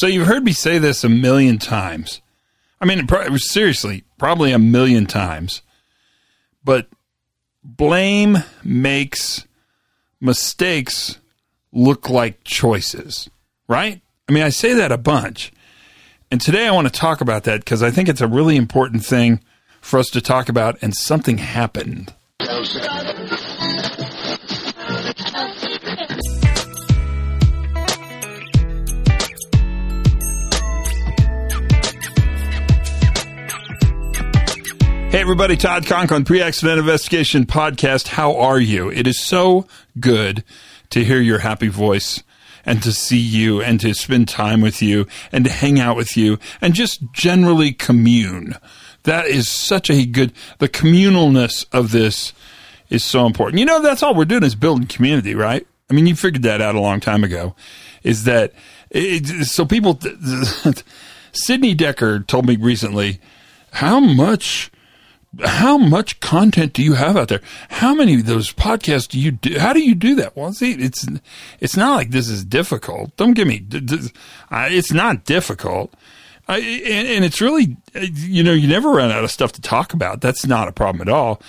So you've heard me say this a million times. I mean, seriously, probably a million times. But blame makes mistakes look like choices, right? I mean, I say that a bunch. And today I want to talk about that because I think it's a really important thing for us to talk about, and something happened. Hey, everybody, Todd Conklin, Pre Accident Investigation Podcast. How are you? It is so good to hear your happy voice and to see you and to spend time with you and to hang out with you and just generally commune. That is such a good, the communalness of this is so important. You know, that's all we're doing is building community, right? I mean, you figured that out a long time ago. Is that it, so? People, Sidney Dekker told me recently how much how much content do you have out there? How many of those podcasts do you do? How do you do that? Well, see, it's it's not like this is difficult. Don't give me. It's not difficult, I, and, and it's really you know you never run out of stuff to talk about. That's not a problem at all.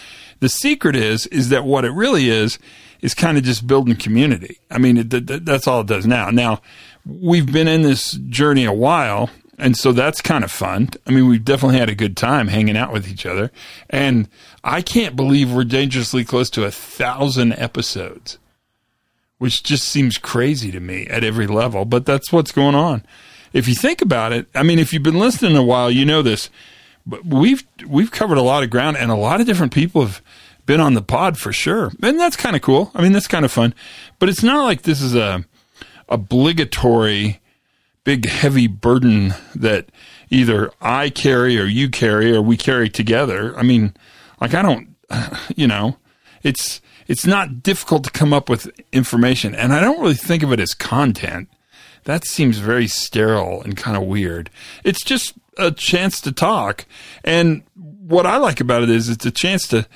The secret is is that what it really is is kind of just building community. I mean, it, that's all it does now. Now we've been in this journey a while and so that's kind of fun. I mean, we've definitely had a good time hanging out with each other. And I can't believe we're dangerously close to a thousand episodes, which just seems crazy to me at every level. But that's what's going on. If you think about it, I mean, if you've been listening a while, you know this. But we've we've covered a lot of ground, and a lot of different people have been on the pod for sure, and that's kind of cool. I mean, that's kind of fun. But it's not like this is a obligatory big heavy burden that either I carry or you carry or we carry together. I mean, like I don't, you know, it's it's not difficult to come up with information, and I don't really think of it as content. That seems very sterile and kind of weird. It's just a chance to talk, and what I like about it is it's a chance to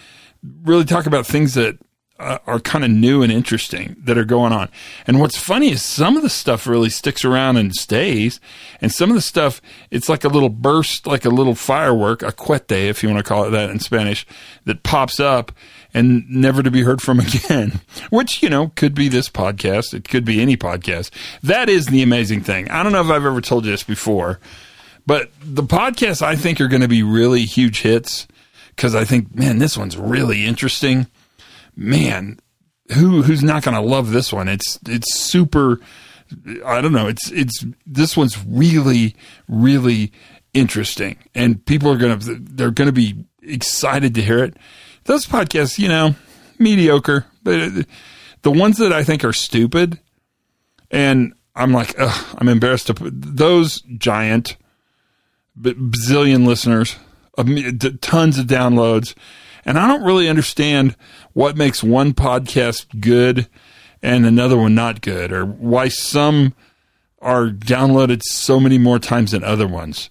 really talk about things that uh, are kind of new and interesting that are going on. And what's funny is some of the stuff really sticks around and stays, and some of the stuff it's like a little burst, like a little firework, a cohete, if you want to call it that in Spanish, that pops up and never to be heard from again. Which you know could be this podcast, it could be any podcast. That is the amazing thing. I don't know if I've ever told you this before, but the podcasts I think are going to be really huge hits because I think, man, this one's really interesting man, who who's not going to love this one? It's it's super. I don't know. It's it's this one's really really interesting, and people are gonna they're gonna be excited to hear it. Those podcasts, you know, mediocre, but the ones that I think are stupid, and I'm like, ugh, I'm embarrassed to put those giant bazillion listeners, tons of downloads and I don't really understand what makes one podcast good and another one not good, or why some are downloaded so many more times than other ones.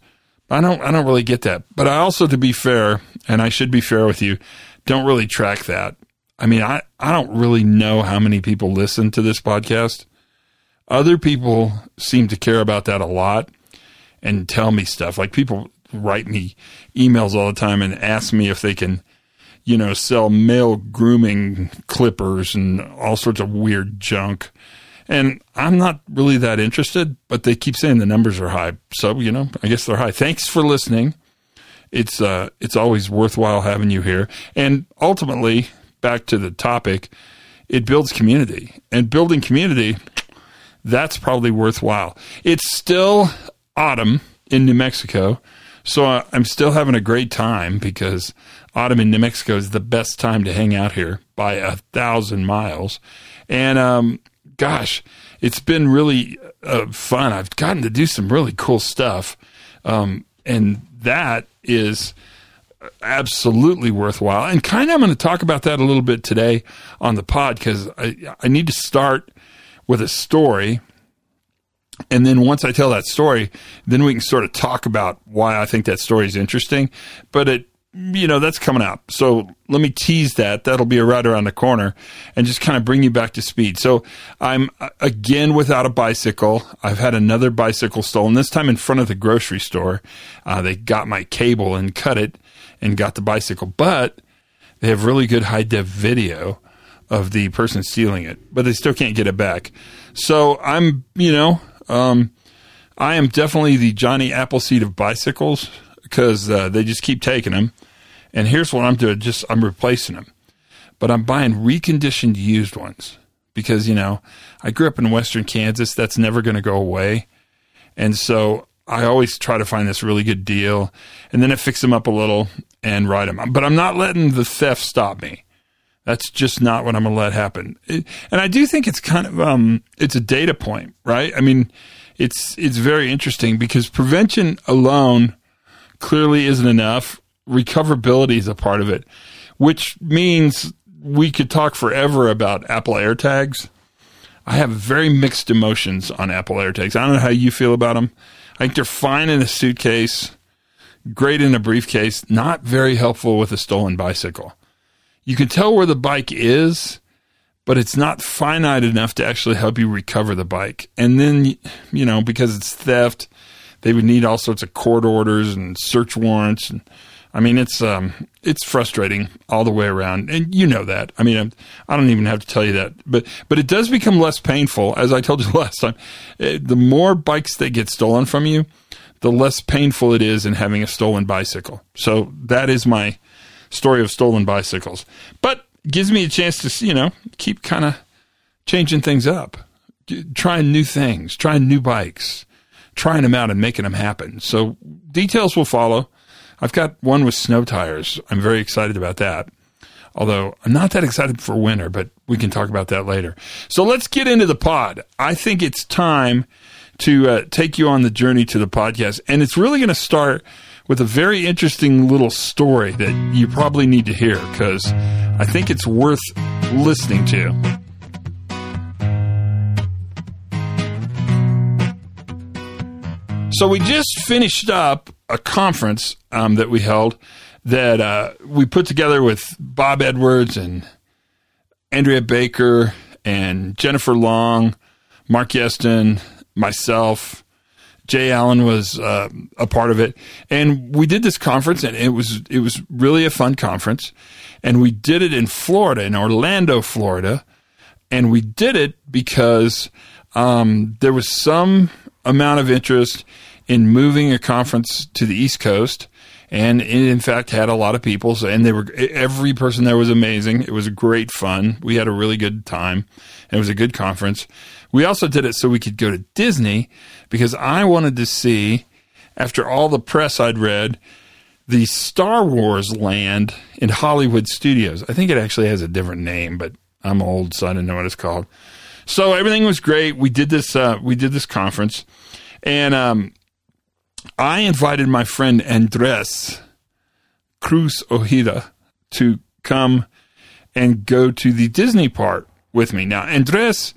I don't I don't really get that. But I also to be fair, and I should be fair with you, don't really track that. I mean, I, I don't really know how many people listen to this podcast. Other people seem to care about that a lot and tell me stuff. Like people write me emails all the time and ask me if they can you know, sell male grooming clippers and all sorts of weird junk. And I'm not really that interested, but they keep saying the numbers are high. So, you know, I guess they're high. Thanks for listening. It's uh it's always worthwhile having you here. And ultimately, back to the topic, it builds community. And building community, that's probably worthwhile. It's still autumn in New Mexico. So I'm still having a great time because autumn in New Mexico is the best time to hang out here by a thousand miles. And um, gosh, it's been really uh, fun. I've gotten to do some really cool stuff. Um, and that is absolutely worthwhile. And kind of, I'm going to talk about that a little bit today on the pod because I, I need to start with a story. And then once I tell that story, then we can sort of talk about why I think that story is interesting. But it you know, that's coming up. So let me tease that. That'll be a right around the corner and just kind of bring you back to speed. So I'm uh, again without a bicycle. I've had another bicycle stolen, this time in front of the grocery store. Uh, they got my cable and cut it and got the bicycle, but they have really good high def video of the person stealing it, but they still can't get it back. So I'm, you know, um, I am definitely the Johnny Appleseed of bicycles because uh, they just keep taking them. And here's what I'm doing: just I'm replacing them, but I'm buying reconditioned used ones because you know I grew up in Western Kansas. That's never going to go away, and so I always try to find this really good deal, and then I fix them up a little and ride them. But I'm not letting the theft stop me. That's just not what I'm going to let happen. It, and I do think it's kind of um, it's a data point, right? I mean, it's it's very interesting because prevention alone clearly isn't enough. Recoverability is a part of it, which means we could talk forever about Apple AirTags. I have very mixed emotions on Apple AirTags. I don't know how you feel about them. I think they're fine in a suitcase, great in a briefcase, not very helpful with a stolen bicycle. You can tell where the bike is, but it's not finite enough to actually help you recover the bike. And then, you know, because it's theft, they would need all sorts of court orders and search warrants. And I mean, it's um, it's frustrating all the way around, and you know that. I mean, I don't even have to tell you that, but but it does become less painful, as I told you last time. Eh, the more bikes that get stolen from you, the less painful it is in having a stolen bicycle. So that is my story of stolen bicycles. But gives me a chance to, you know, keep kind of changing things up, trying new things, trying new bikes, trying them out and making them happen. So details will follow. I've got one with snow tires. I'm very excited about that. Although I'm not that excited for winter, but we can talk about that later. So let's get into the pod. I think it's time to uh, take you on the journey to the podcast. And it's really going to start with a very interesting little story that you probably need to hear because I think it's worth listening to. So we just finished up a conference um, that we held that uh, we put together with Bob Edwards and Andrea Baker and Jennifer Long, Mark Yeston, myself, Jay Allen was uh, a part of it, and we did this conference, and it was it was really a fun conference, and we did it in Florida, in Orlando, Florida, and we did it because um, there was some amount of interest in moving a conference to the East Coast, and it in fact had a lot of people, and they were every person there was amazing. It was great fun. We had a really good time. and It was a good conference. We also did it so we could go to Disney because I wanted to see, after all the press I'd read, the Star Wars land in Hollywood Studios. I think it actually has a different name, but I'm old, so I didn't know what it's called. So everything was great. We did this. Uh, we did this conference, and um, I invited my friend Andres Cruz Ojeda to come and go to the Disney part with me. Now, Andres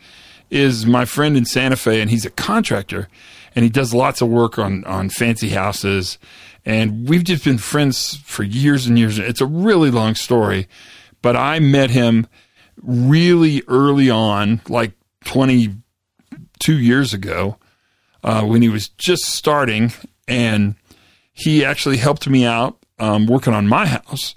is my friend in Santa Fe, and he's a contractor, and he does lots of work on on fancy houses. And we've just been friends for years and years. It's a really long story, but I met him really early on, like 22 years ago, uh, when he was just starting, and he actually helped me out um, working on my house.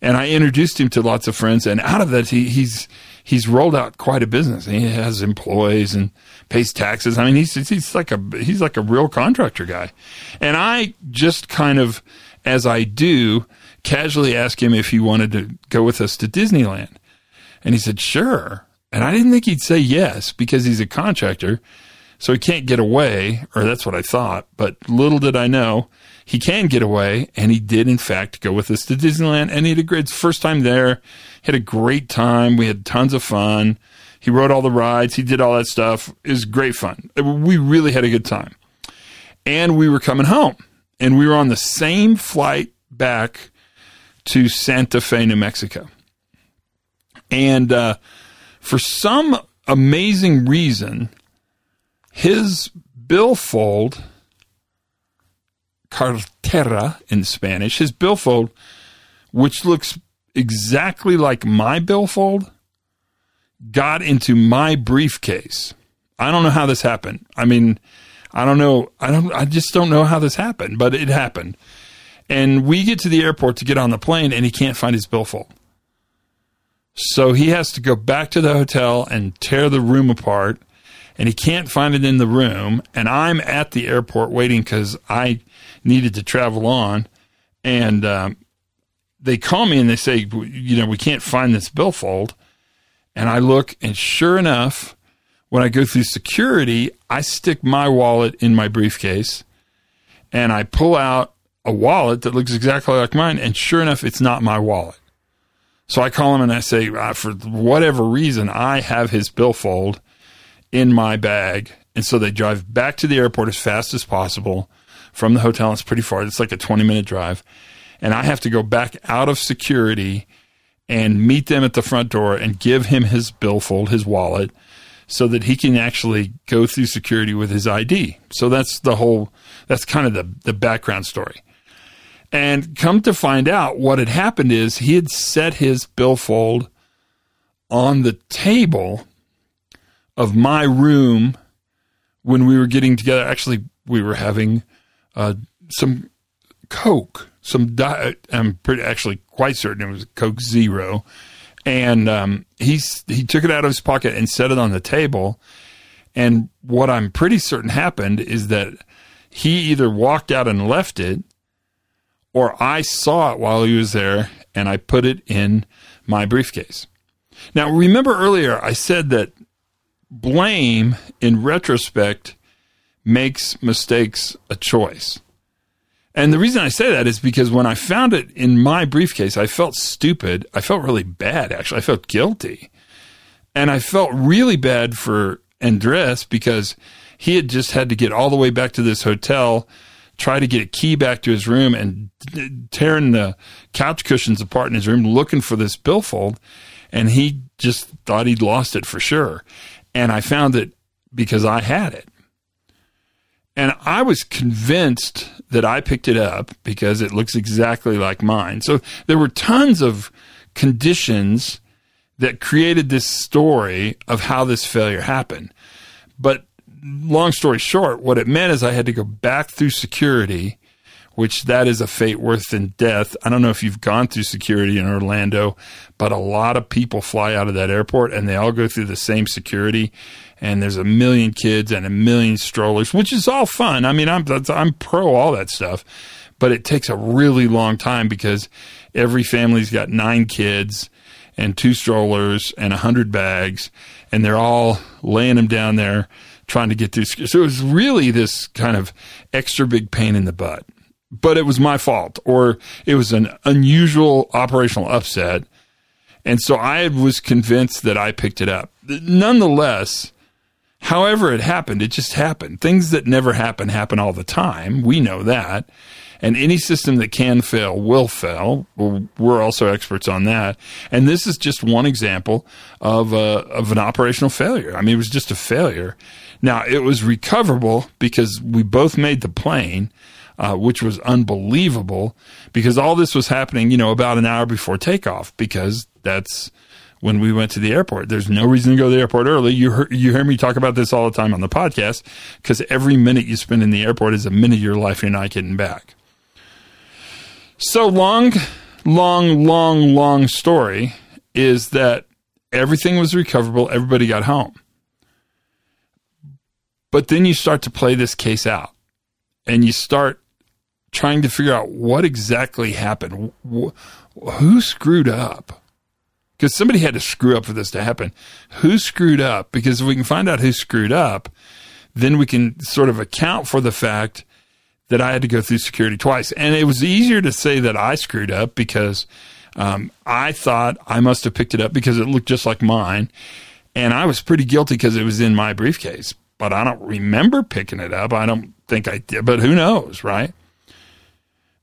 And I introduced him to lots of friends, and out of that, he, he's he's rolled out quite a business. He has employees and pays taxes. I mean, he's he's like a he's like a real contractor guy. And I just kind of, as I do, casually asked him if he wanted to go with us to Disneyland, and he said sure. And I didn't think he'd say yes because he's a contractor, so he can't get away, or that's what I thought. But little did I know he can get away, and he did in fact go with us to Disneyland, and he had a great first time there. Had a great time. We had tons of fun. He rode all the rides. He did all that stuff. It was great fun. We really had a good time, and we were coming home, and we were on the same flight back to Santa Fe, New Mexico, and uh, for some amazing reason, his billfold cartera in Spanish, his billfold which looks exactly like my billfold, got into my briefcase. I don't know how this happened. I mean, I don't know. I don't. I just don't know how this happened, but it happened. And we get to the airport to get on the plane, and he can't find his billfold. So he has to go back to the hotel and tear the room apart, and he can't find it in the room. And I'm at the airport waiting because I needed to travel on, and um, they call me and they say, you know, we can't find this billfold. And I look, and sure enough, when I go through security, I stick my wallet in my briefcase, and I pull out a wallet that looks exactly like mine, and sure enough, it's not my wallet. So I call him and I say, uh, for whatever reason, I have his billfold in my bag. And so they drive back to the airport as fast as possible from the hotel. It's pretty far. It's like a 20 minute drive. And I have to go back out of security and meet them at the front door and give him his billfold, his wallet, so that he can actually go through security with his ID. So that's the whole, that's kind of the, the background story. And come to find out, what had happened is he had set his billfold on the table of my room when we were getting together. Actually, we were having uh, some Coke, some diet. I'm pretty actually quite certain it was Coke Zero, and um, he's he took it out of his pocket and set it on the table. And what I'm pretty certain happened is that he either walked out and left it or I saw it while he was there and I put it in my briefcase. Now, remember earlier I said that blame in retrospect makes mistakes a choice. And the reason I say that is because when I found it in my briefcase, I felt stupid. I felt really bad, actually. I felt guilty. And I felt really bad for Andres because he had just had to get all the way back to this hotel try to get a key back to his room and tearing the couch cushions apart in his room looking for this billfold. And he just thought he'd lost it for sure. And I found it because I had it. And I was convinced that I picked it up because it looks exactly like mine. So there were tons of conditions that created this story of how this failure happened. But long story short, what it meant is I had to go back through security, which that is a fate worse than death. I don't know if you've gone through security in Orlando, but a lot of people fly out of that airport and they all go through the same security. And there's a million kids and a million strollers, which is all fun. I mean, I'm I'm pro all that stuff, but it takes a really long time because every family's got nine kids and two strollers and a hundred bags, and they're all laying them down there trying to get through. So it was really this kind of extra big pain in the butt. But it was my fault, or it was an unusual operational upset. And so I was convinced that I picked it up. Nonetheless, however it happened, it just happened. Things that never happen happen all the time. We know that. And any system that can fail will fail. We're also experts on that. And this is just one example of a, of an operational failure. I mean, it was just a failure. Now, it was recoverable because we both made the plane, uh, which was unbelievable because all this was happening, you know, about an hour before takeoff because that's when we went to the airport. There's no reason to go to the airport early. You you hear me talk about this all the time on the podcast because every minute you spend in the airport is a minute of your life you're not getting back. So long, long, long, long story is that everything was recoverable. Everybody got home. But then you start to play this case out and you start trying to figure out what exactly happened. Who screwed up? Because somebody had to screw up for this to happen. Who screwed up? Because if we can find out who screwed up, then we can sort of account for the fact that I had to go through security twice. And it was easier to say that I screwed up because um, I thought I must have picked it up because it looked just like mine. And I was pretty guilty because it was in my briefcase, but I don't remember picking it up. I don't think I did, but who knows, right?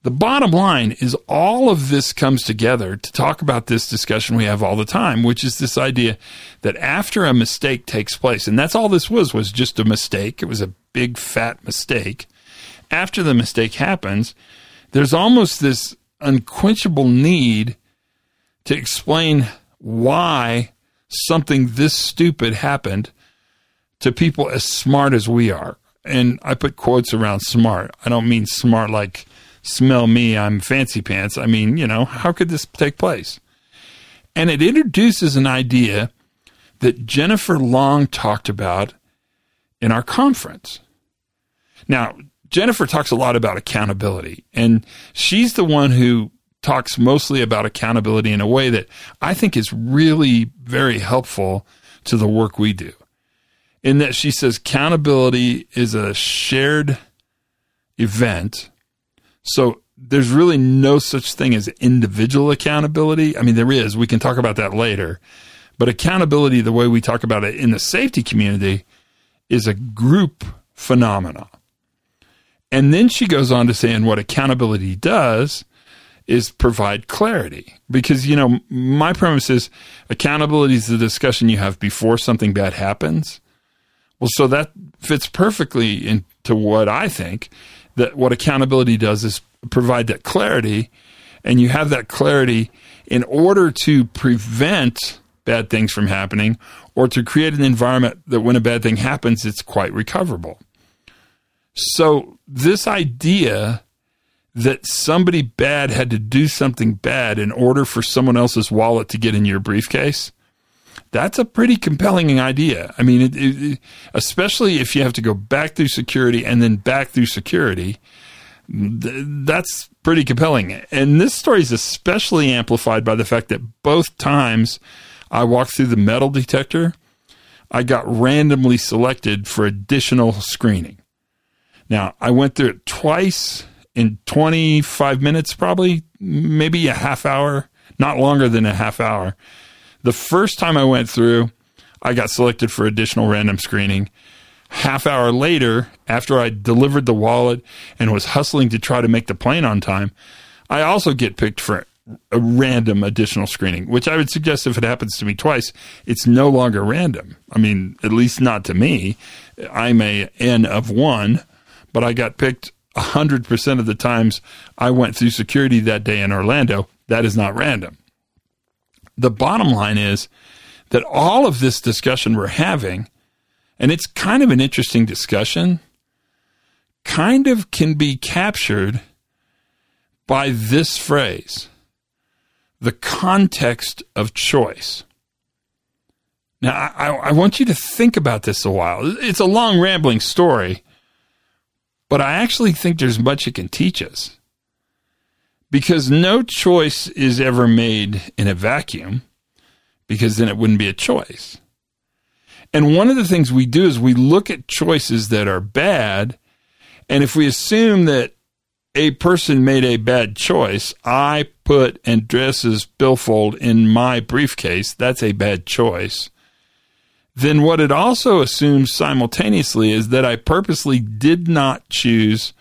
The bottom line is all of this comes together to talk about this discussion we have all the time, which is this idea that after a mistake takes place, and that's all this was, was just a mistake. It was a big fat mistake after the mistake happens, there's almost this unquenchable need to explain why something this stupid happened to people as smart as we are. And I put quotes around smart. I don't mean smart like smell me, I'm fancy pants. I mean, you know, how could this take place? And it introduces an idea that Jennifer Long talked about in our conference. Now, Jennifer talks a lot about accountability, and she's the one who talks mostly about accountability in a way that I think is really very helpful to the work we do. In that she says accountability is a shared event. So there's really no such thing as individual accountability. I mean, there is. We can talk about that later. But accountability, the way we talk about it in the safety community, is a group phenomena. And then she goes on to say, and what accountability does is provide clarity. Because, you know, my premise is accountability is the discussion you have before something bad happens. Well, so that fits perfectly into what I think that what accountability does is provide that clarity. And you have that clarity in order to prevent bad things from happening or to create an environment that when a bad thing happens, it's quite recoverable. So, this idea that somebody bad had to do something bad in order for someone else's wallet to get in your briefcase, that's a pretty compelling idea. I mean, it, it, especially if you have to go back through security and then back through security, th- that's pretty compelling. And this story is especially amplified by the fact that both times I walked through the metal detector, I got randomly selected for additional screening. Now, I went through it twice in 25 minutes, probably, maybe a half hour, not longer than a half hour. The first time I went through, I got selected for additional random screening. Half hour later, after I delivered the wallet and was hustling to try to make the plane on time, I also get picked for a random additional screening, which I would suggest if it happens to me twice, it's no longer random. I mean, at least not to me. I'm a N of one, but I got picked 100% of the times I went through security that day in Orlando, that is not random. The bottom line is that all of this discussion we're having, and it's kind of an interesting discussion, kind of can be captured by this phrase the context of choice. Now, I, I, want you to think about this a while. It's a long, rambling story, but I actually think there's much it can teach us. Because no choice is ever made in a vacuum, because then it wouldn't be a choice. And one of the things we do is we look at choices that are bad, and if we assume that a person made a bad choice, I put Andres's billfold in my briefcase, that's a bad choice then what it also assumes simultaneously is that I purposely did not choose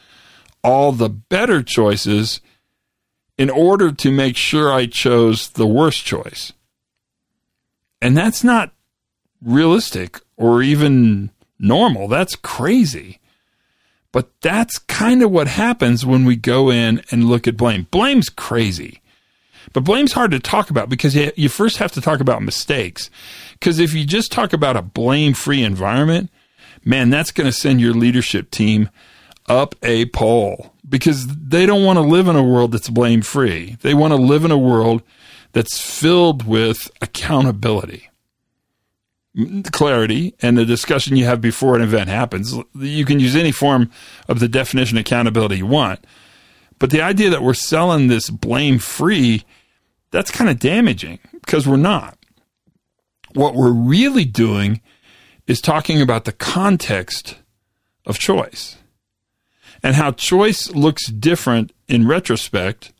all the better choices in order to make sure I chose the worst choice. And that's not realistic or even normal. That's crazy. But that's kind of what happens when we go in and look at blame. Blame's crazy. But blame's hard to talk about because you first have to talk about mistakes. Because if you just talk about a blame free environment, man, that's going to send your leadership team up a pole because they don't want to live in a world that's blame free. They want to live in a world that's filled with accountability, clarity, and the discussion you have before an event happens. You can use any form of the definition of accountability you want. But the idea that we're selling this blame free that's kind of damaging because we're not. What we're really doing is talking about the context of choice and how choice looks different in retrospect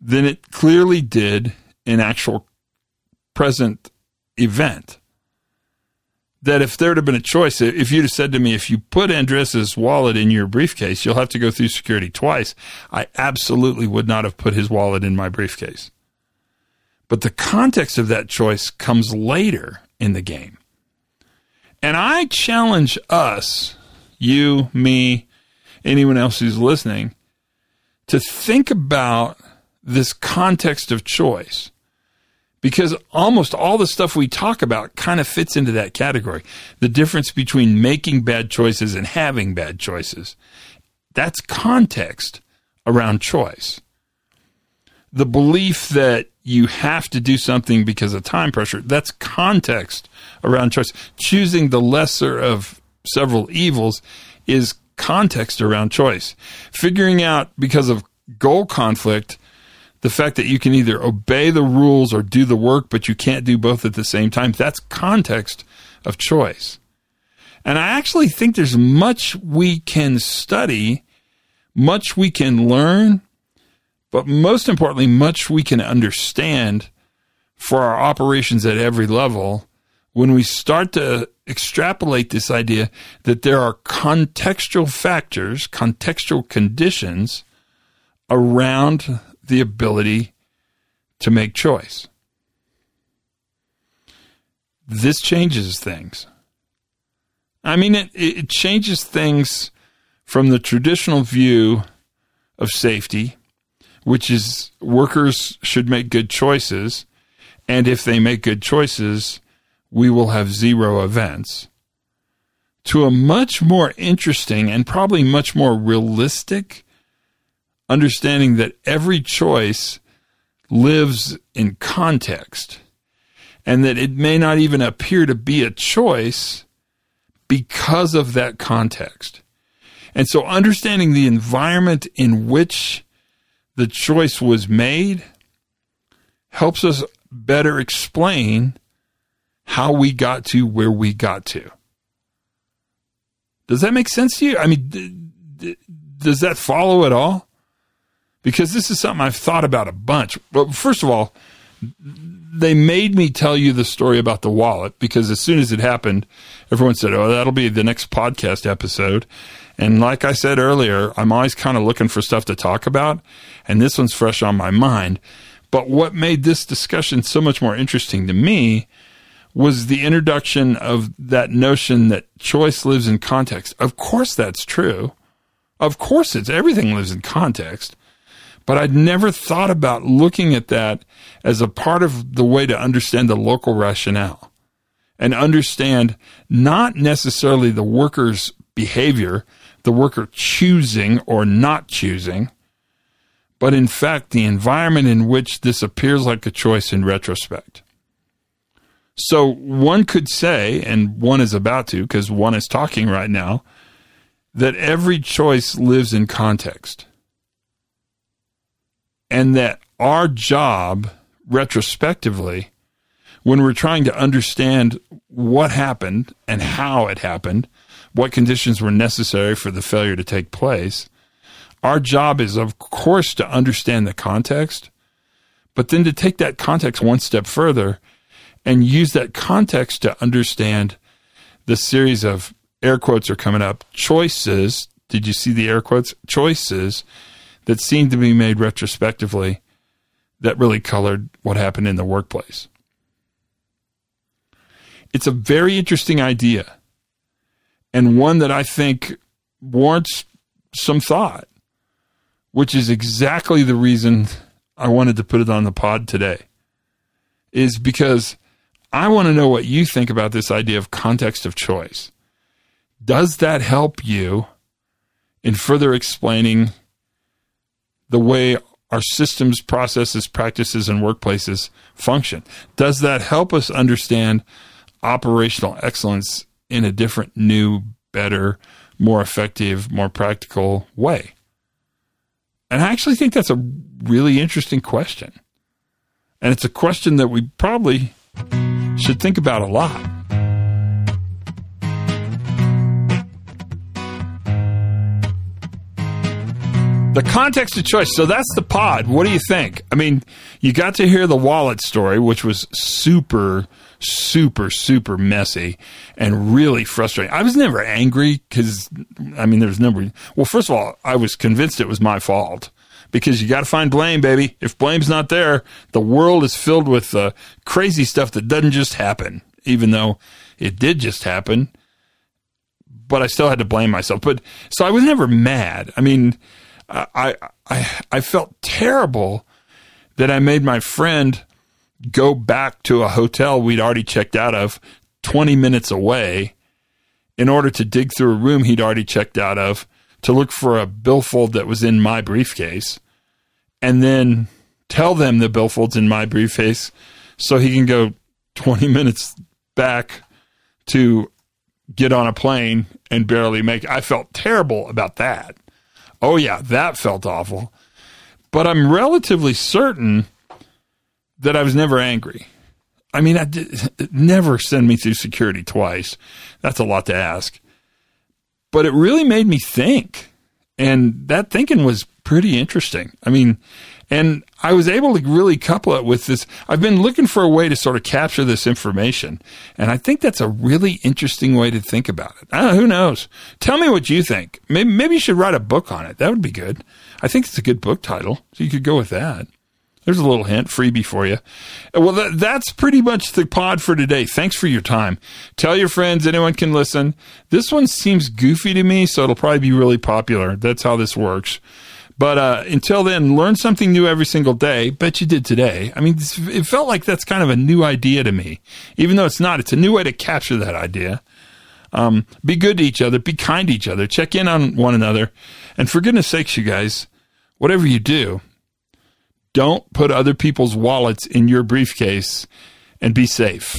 than it clearly did in actual present event. That if there'd have been a choice, if you'd have said to me, if you put Andres's wallet in your briefcase, you'll have to go through security twice, I absolutely would not have put his wallet in my briefcase. But the context of that choice comes later in the game. And I challenge us, you, me, anyone else who's listening, to think about this context of choice because almost all the stuff we talk about kind of fits into that category. The difference between making bad choices and having bad choices. That's context around choice. The belief that you have to do something because of time pressure, that's context around choice. Choosing the lesser of several evils is context around choice. Figuring out because of goal conflict, the fact that you can either obey the rules or do the work, but you can't do both at the same time, that's context of choice. And I actually think there's much we can study, much we can learn, but most importantly, much we can understand for our operations at every level when we start to extrapolate this idea that there are contextual factors, contextual conditions around the ability to make choice. This changes things. I mean, it, it changes things from the traditional view of safety, which is workers should make good choices. And if they make good choices, we will have zero events, to a much more interesting and probably much more realistic understanding that every choice lives in context and that it may not even appear to be a choice because of that context. And so understanding the environment in which the choice was made helps us better explain how we got to where we got to. Does that make sense to you? I mean, d- d- does that follow at all? because this is something I've thought about a bunch. Well, first of all, they made me tell you the story about the wallet because as soon as it happened, everyone said, Oh, that'll be the next podcast episode. And like I said earlier, I'm always kind of looking for stuff to talk about. And this one's fresh on my mind. But what made this discussion so much more interesting to me was the introduction of that notion that choice lives in context. Of course, that's true. Of course, it's everything lives in context. But I'd never thought about looking at that as a part of the way to understand the local rationale and understand not necessarily the worker's behavior, the worker choosing or not choosing, but in fact the environment in which this appears like a choice in retrospect. So one could say, and one is about to because one is talking right now, that every choice lives in context. And that our job retrospectively when we're trying to understand what happened and how it happened, what conditions were necessary for the failure to take place, our job is, of course, to understand the context, but then to take that context one step further and use that context to understand the series of air quotes are coming up choices. Did you see the air quotes? Choices that seemed to be made retrospectively that really colored what happened in the workplace. It's a very interesting idea and one that I think warrants some thought, which is exactly the reason I wanted to put it on the pod today, is because I want to know what you think about this idea of context of choice. Does that help you in further explaining the way our systems, processes, practices, and workplaces function? Does that help us understand operational excellence in a different, new, better, more effective, more practical way? And I actually think that's a really interesting question. And it's a question that we probably should think about a lot. The context of choice. So that's the pod. What do you think? I mean, you got to hear the wallet story, which was super, super, super messy and really frustrating. I was never angry because, I mean, there's never, well, first of all, I was convinced it was my fault because you got to find blame, baby. If blame's not there, the world is filled with uh, crazy stuff that doesn't just happen, even though it did just happen. But I still had to blame myself. But so I was never mad. I mean, I, I, I felt terrible that I made my friend go back to a hotel we'd already checked out of 20 minutes away in order to dig through a room he'd already checked out of to look for a billfold that was in my briefcase and then tell them the billfold's in my briefcase so he can go 20 minutes back to get on a plane and barely make I felt terrible about that. Oh yeah, that felt awful. But I'm relatively certain that I was never angry. I mean, I did, never send me through security twice. That's a lot to ask. But it really made me think. And that thinking was pretty interesting. I mean, and I was able to really couple it with this. I've been looking for a way to sort of capture this information. And I think that's a really interesting way to think about it. Who knows? Tell me what you think. Maybe, maybe you should write a book on it. That would be good. I think it's a good book title. So you could go with that. There's a little hint, freebie for you. Well, that, that's pretty much the pod for today. Thanks for your time. Tell your friends, anyone can listen. This one seems goofy to me, so it'll probably be really popular. That's how this works. But uh, until then, learn something new every single day. Bet you did today. I mean, it felt like that's kind of a new idea to me, even though it's not. It's a new way to capture that idea. Um, be good to each other. Be kind to each other. Check in on one another. And for goodness sakes, you guys, whatever you do, don't put other people's wallets in your briefcase and be safe.